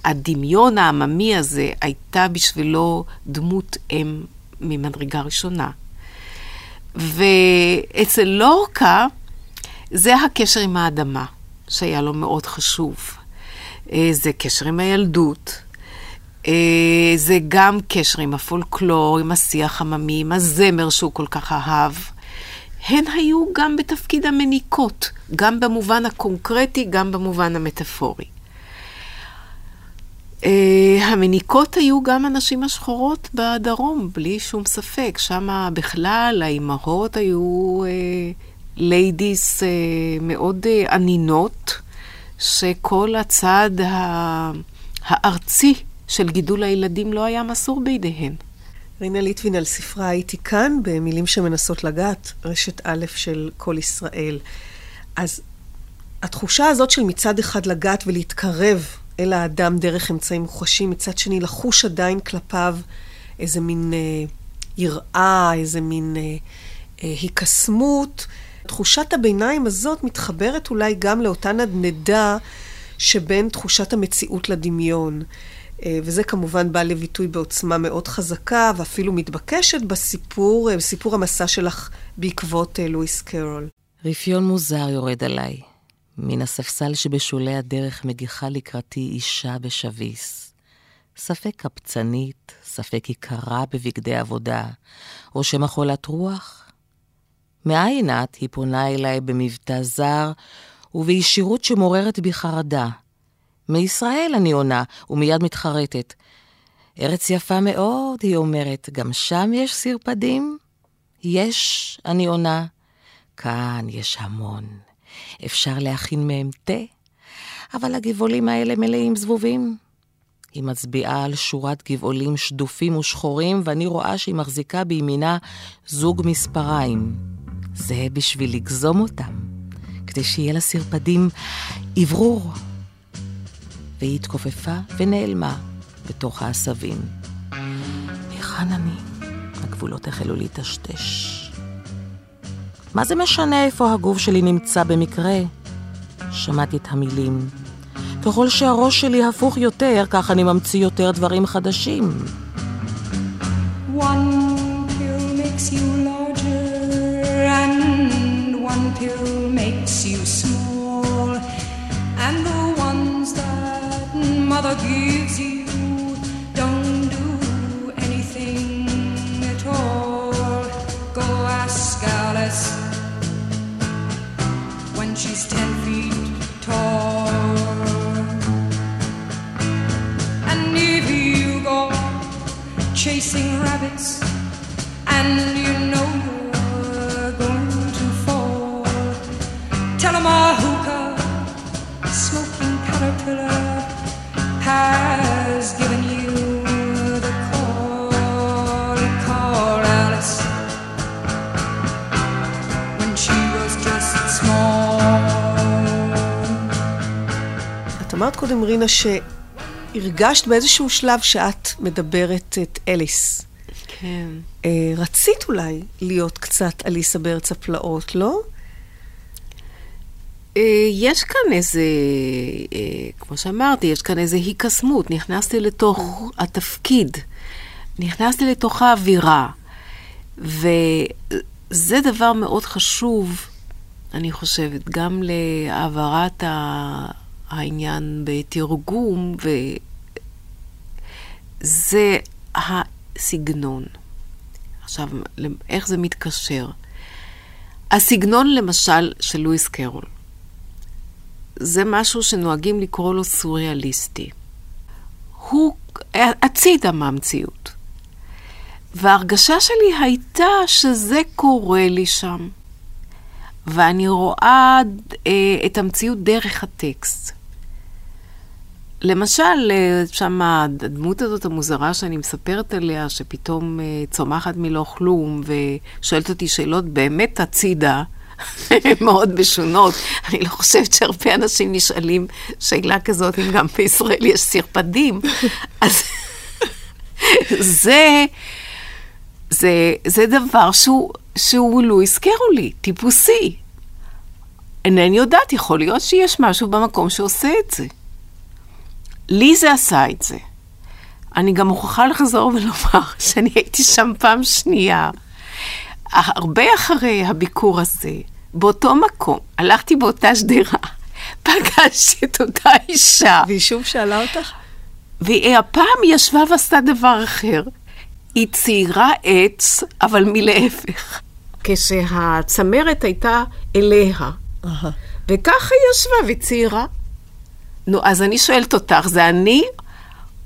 הדמיון העממי הזה הייתה בשבילו דמות אם ממדרגה ראשונה. ואצל לורקה זה הקשר עם האדמה, שהיה לו מאוד חשוב. אה, זה קשר עם הילדות, אה, זה גם קשר עם הפולקלור, עם השיח עממי, עם הזמר שהוא כל כך אהב. הן היו גם בתפקיד המניקות, גם במובן הקונקרטי, גם במובן המטאפורי. Uh, המניקות היו גם הנשים השחורות בדרום, בלי שום ספק. שם בכלל האימהות היו ליידיס uh, uh, מאוד uh, ענינות, שכל הצד הארצי של גידול הילדים לא היה מסור בידיהן. רינה ליטבין על ספרה הייתי כאן, במילים שמנסות לגעת, רשת א' של כל ישראל. אז התחושה הזאת של מצד אחד לגעת ולהתקרב אל האדם דרך אמצעים מוחשים, מצד שני לחוש עדיין כלפיו איזה מין אה, יראה, איזה מין אה, אה, היקסמות. תחושת הביניים הזאת מתחברת אולי גם לאותה נדנדה שבין תחושת המציאות לדמיון. אה, וזה כמובן בא לביטוי בעוצמה מאוד חזקה ואפילו מתבקשת בסיפור, אה, בסיפור המסע שלך בעקבות אה, לואיס קרול. רפיון מוזר יורד עליי. מן הספסל שבשולי הדרך מגיחה לקראתי אישה בשביס. ספק קפצנית, ספק יקרה בבגדי עבודה, או שמא חולת רוח. מאין את? היא פונה אליי במבטא זר, ובישירות שמעוררת בי חרדה. מישראל, אני עונה, ומיד מתחרטת. ארץ יפה מאוד, היא אומרת, גם שם יש סרפדים? יש, אני עונה. כאן יש המון. אפשר להכין מהם תה, אבל הגבעולים האלה מלאים זבובים. היא מצביעה על שורת גבעולים שדופים ושחורים, ואני רואה שהיא מחזיקה בימינה זוג מספריים. זה בשביל לגזום אותם, כדי שיהיה לה סרפדים אוורור. והיא התכופפה ונעלמה בתוך העשבים. היכן אני? הגבולות החלו להיטשטש. מה זה משנה איפה הגוף שלי נמצא במקרה? שמעתי את המילים. ככל שהראש שלי הפוך יותר, כך אני ממציא יותר דברים חדשים. Mother gives you chasing rabbits and you know you're going to fall, tell them a hookah, smoking caterpillar has given you. אמרת קודם, רינה, שהרגשת באיזשהו שלב שאת מדברת את אליס. כן. אה, רצית אולי להיות קצת אליסה בארץ הפלאות, לא? אה, יש כאן איזה, אה, כמו שאמרתי, יש כאן איזה היקסמות. נכנסתי לתוך התפקיד, נכנסתי לתוך האווירה, וזה דבר מאוד חשוב, אני חושבת, גם להעברת. העניין בתרגום, וזה הסגנון. עכשיו, איך זה מתקשר? הסגנון, למשל, של לואיס קרול, זה משהו שנוהגים לקרוא לו סוריאליסטי. הוא הצידה מהמציאות. וההרגשה שלי הייתה שזה קורה לי שם. ואני רואה אה, את המציאות דרך הטקסט. למשל, אה, שם הדמות הזאת המוזרה שאני מספרת עליה, שפתאום אה, צומחת מלא כלום ושואלת אותי שאלות באמת הצידה, מאוד משונות. אני לא חושבת שהרבה אנשים נשאלים שאלה כזאת, אם גם בישראל יש סרפדים. אז זה, זה, זה דבר שהוא, שהוא לואיס קרולי, טיפוסי. אינני יודעת, יכול להיות שיש משהו במקום שעושה את זה. לי זה עשה את זה. אני גם מוכרחה לחזור ולומר שאני הייתי שם פעם שנייה, הרבה אחרי הביקור הזה, באותו מקום, הלכתי באותה שדרה, פגשתי את אותה אישה. והיא שוב שאלה אותך? והיא הפעם ישבה ועשתה דבר אחר. היא ציירה עץ, אבל מלהפך. כשהצמרת הייתה אליה, uh-huh. וככה היא ישבה וציירה. נו, אז אני שואלת אותך, זה אני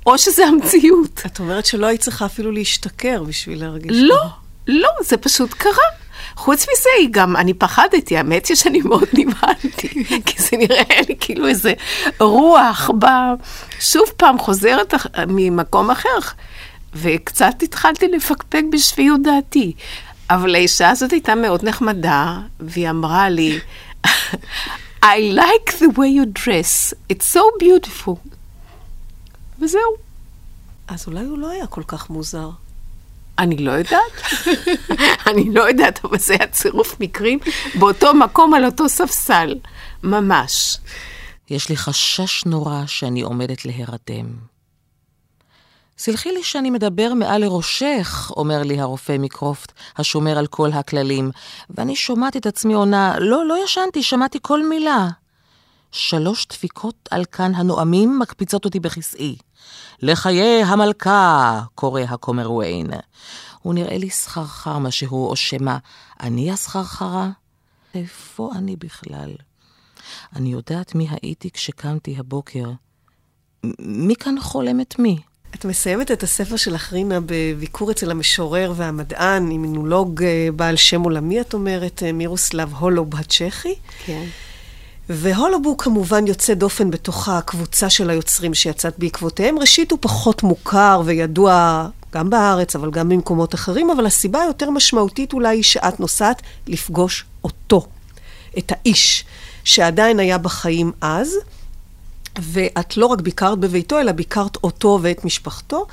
או שזה המציאות? את אומרת שלא היית צריכה אפילו להשתכר בשביל להרגיש לא. לא, זה פשוט קרה. חוץ מזה, היא גם, אני פחדתי, האמת היא שאני מאוד נבהלתי, כי זה נראה לי כאילו איזה רוח בא, שוב פעם חוזרת ממקום אחר, וקצת התחלתי לפקפק בשפיות דעתי. אבל האישה הזאת הייתה מאוד נחמדה, והיא אמרה לי, I like the way you dress, it's so beautiful. וזהו. אז אולי הוא לא היה כל כך מוזר. אני לא יודעת. אני לא יודעת, אבל זה היה צירוף מקרים באותו מקום, על אותו ספסל. ממש. יש לי חשש נורא שאני עומדת להירדם. סלחי לי שאני מדבר מעל לראשך, אומר לי הרופא מקרופט, השומר על כל הכללים, ואני שומעת את עצמי עונה, לא, לא ישנתי, שמעתי כל מילה. שלוש דפיקות על כאן הנואמים מקפיצות אותי בכיסאי. לחיי המלכה, קורא הכומר וויין. הוא נראה לי סחרחר משהו, או שמא אני הסחרחרה? איפה אני בכלל? אני יודעת מי הייתי כשקמתי הבוקר. מי כאן חולם את מי? את מסיימת את הספר שלך, רינה, בביקור אצל המשורר והמדען, עם מינולוג אה, בעל שם עולמי, את אומרת, אה, מירוסלב הולוב הצ'כי. כן. והולובו כמובן יוצא דופן בתוך הקבוצה של היוצרים שיצאת בעקבותיהם. ראשית, הוא פחות מוכר וידוע גם בארץ, אבל גם במקומות אחרים, אבל הסיבה היותר משמעותית אולי היא שאת נוסעת לפגוש אותו, את האיש, שעדיין היה בחיים אז, ואת לא רק ביקרת בביתו, אלא ביקרת אותו ואת משפחתו.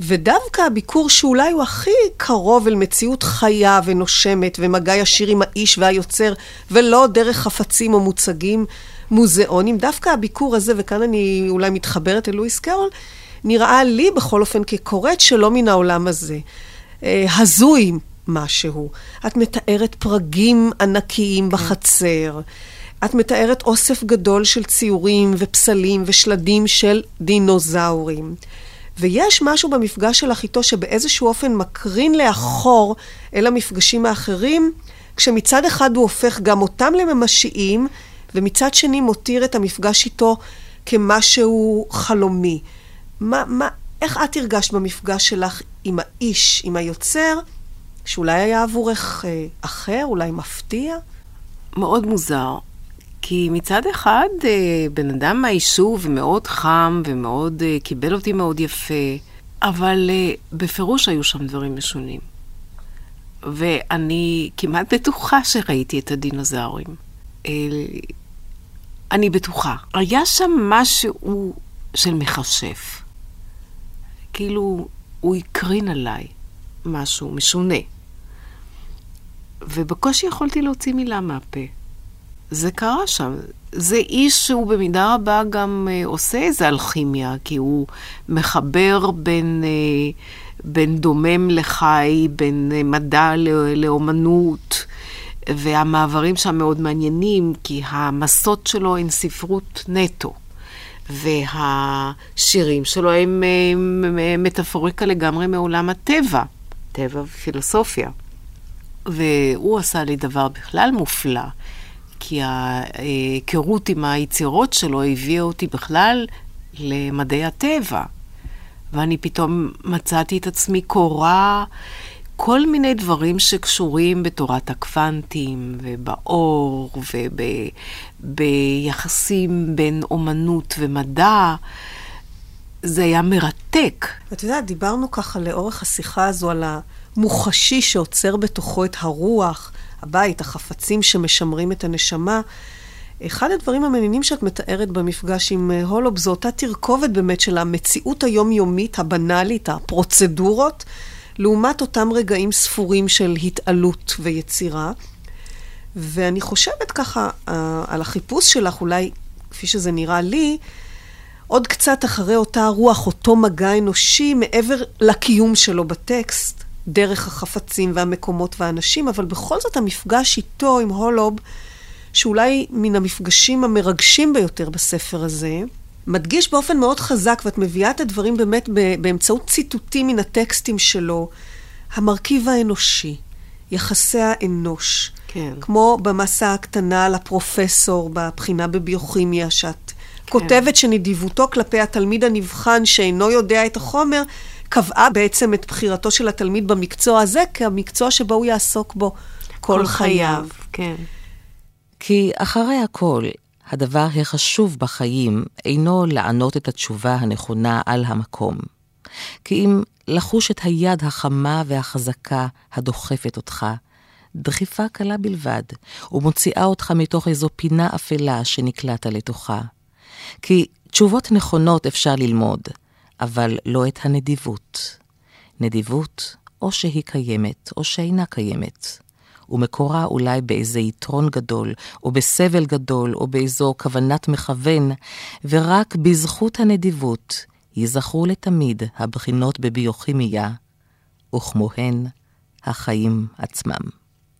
ודווקא הביקור שאולי הוא הכי קרוב אל מציאות חיה ונושמת ומגע ישיר עם האיש והיוצר, ולא דרך חפצים או מוצגים מוזיאונים, דווקא הביקור הזה, וכאן אני אולי מתחברת אל לואיס קרול, נראה לי בכל אופן כקוראת שלא מן העולם הזה. אה, הזוי משהו. את מתארת פרגים ענקיים בחצר. את מתארת אוסף גדול של ציורים ופסלים ושלדים של דינוזאורים. ויש משהו במפגש שלך איתו שבאיזשהו אופן מקרין לאחור אל המפגשים האחרים, כשמצד אחד הוא הופך גם אותם לממשיים, ומצד שני מותיר את המפגש איתו כמשהו חלומי. מה, מה, איך את הרגשת במפגש שלך עם האיש, עם היוצר, שאולי היה עבורך אה, אחר, אולי מפתיע? מאוד מוזר. כי מצד אחד, אה, בן אדם מהיישוב ומאוד חם ומאוד אה, קיבל אותי מאוד יפה, אבל אה, בפירוש היו שם דברים משונים. ואני כמעט בטוחה שראיתי את הדינוזאורים. אני בטוחה. היה שם משהו של מכשף. כאילו, הוא הקרין עליי משהו משונה. ובקושי יכולתי להוציא מילה מהפה. זה קרה שם. זה איש שהוא במידה רבה גם אה, עושה איזה אלכימיה, כי הוא מחבר בין, אה, בין דומם לחי, בין אה, מדע לאומנות, והמעברים שם מאוד מעניינים, כי המסות שלו הן ספרות נטו. והשירים שלו הם מטאפוריקה לגמרי מעולם הטבע, טבע ופילוסופיה. והוא עשה לי דבר בכלל מופלא. כי ההיכרות עם היצירות שלו הביאה אותי בכלל למדעי הטבע. ואני פתאום מצאתי את עצמי קוראה כל מיני דברים שקשורים בתורת הקוונטים, ובאור, וביחסים בין אומנות ומדע. זה היה מרתק. את יודעת, דיברנו ככה לאורך השיחה הזו על המוחשי שעוצר בתוכו את הרוח, הבית, החפצים שמשמרים את הנשמה. אחד הדברים המעניינים שאת מתארת במפגש עם אה, הולוב זו אותה תרכובת באמת של המציאות היומיומית, הבנאלית, הפרוצדורות, לעומת אותם רגעים ספורים של התעלות ויצירה. ואני חושבת ככה אה, על החיפוש שלך, אולי כפי שזה נראה לי, עוד קצת אחרי אותה רוח, אותו מגע אנושי, מעבר לקיום שלו בטקסט, דרך החפצים והמקומות והאנשים, אבל בכל זאת המפגש איתו, עם הולוב, שאולי מן המפגשים המרגשים ביותר בספר הזה, מדגיש באופן מאוד חזק, ואת מביאה את הדברים באמת באמצעות ציטוטים מן הטקסטים שלו, המרכיב האנושי, יחסי האנוש. כן. כמו במסה הקטנה על הפרופסור בבחינה בביוכימיה, שאת כן. כותבת שנדיבותו כלפי התלמיד הנבחן שאינו יודע את החומר, קבעה בעצם את בחירתו של התלמיד במקצוע הזה כמקצוע שבו הוא יעסוק בו כל, כל חייו. חייו. כן. כי אחרי הכל, הדבר החשוב בחיים אינו לענות את התשובה הנכונה על המקום. כי אם לחוש את היד החמה והחזקה הדוחפת אותך, דחיפה קלה בלבד, ומוציאה אותך מתוך איזו פינה אפלה שנקלעת לתוכה. כי תשובות נכונות אפשר ללמוד, אבל לא את הנדיבות. נדיבות, או שהיא קיימת, או שאינה קיימת. ומקורה אולי באיזה יתרון גדול, או בסבל גדול, או באיזו כוונת מכוון, ורק בזכות הנדיבות ייזכרו לתמיד הבחינות בביוכימיה, וכמוהן החיים עצמם.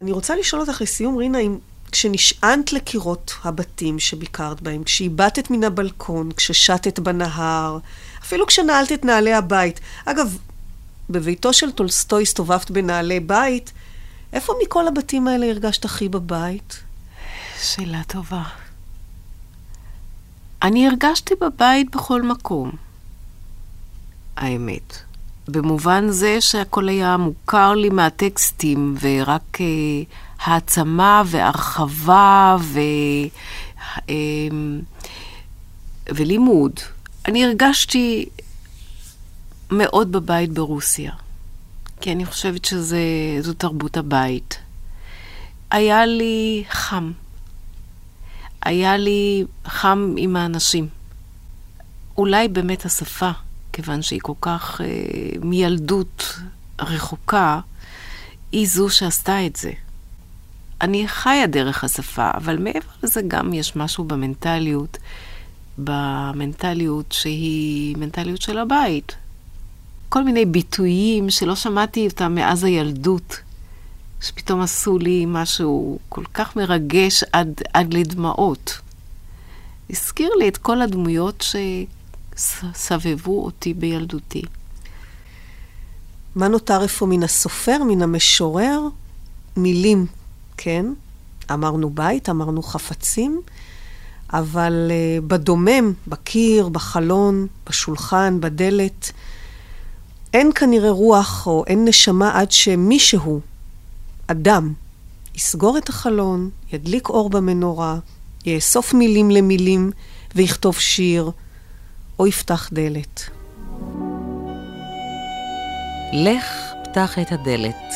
אני רוצה לשאול אותך לסיום, רינה, אם כשנשענת לקירות הבתים שביקרת בהם, כשאיבדת מן הבלקון, כששטת בנהר, אפילו כשנעלת את נעלי הבית. אגב, בביתו של טולסטוי הסתובבת בנעלי בית, איפה מכל הבתים האלה הרגשת הכי בבית? שאלה טובה. אני הרגשתי בבית בכל מקום, האמת. במובן זה שהכל היה מוכר לי מהטקסטים, ורק uh, העצמה והרחבה ו... אמ, ולימוד. אני הרגשתי מאוד בבית ברוסיה, כי אני חושבת שזו תרבות הבית. היה לי חם. היה לי חם עם האנשים. אולי באמת השפה, כיוון שהיא כל כך אה, מילדות רחוקה, היא זו שעשתה את זה. אני חיה דרך השפה, אבל מעבר לזה גם יש משהו במנטליות, במנטליות שהיא מנטליות של הבית. כל מיני ביטויים שלא שמעתי אותם מאז הילדות, שפתאום עשו לי משהו כל כך מרגש עד, עד לדמעות. הזכיר לי את כל הדמויות שסבבו אותי בילדותי. מה נותר איפה מן הסופר, מן המשורר? מילים, כן? אמרנו בית, אמרנו חפצים, אבל uh, בדומם, בקיר, בחלון, בשולחן, בדלת, אין כנראה רוח או אין נשמה עד שמישהו, אדם, יסגור את החלון, ידליק אור במנורה, יאסוף מילים למילים ויכתוב שיר, או יפתח דלת. לך פתח את הדלת,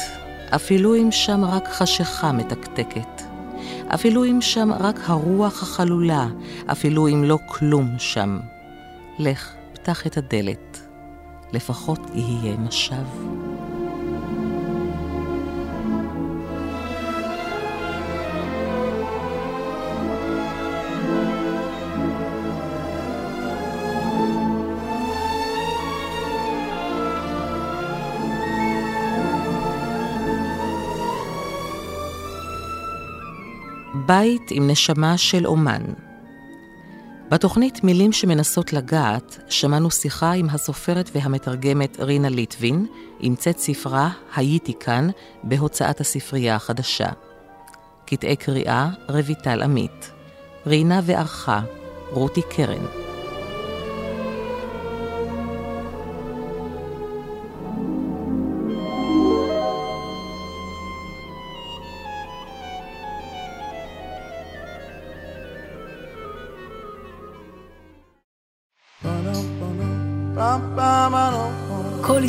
אפילו אם שם רק חשיכה מתקתקת. אפילו אם שם רק הרוח החלולה, אפילו אם לא כלום שם. לך, פתח את הדלת, לפחות יהיה משב. בית עם נשמה של אומן. בתוכנית מילים שמנסות לגעת, שמענו שיחה עם הסופרת והמתרגמת רינה ליטבין, עם צאת ספרה "הייתי כאן" בהוצאת הספרייה החדשה. קטעי קריאה רויטל עמית. רינה וערכה רותי קרן.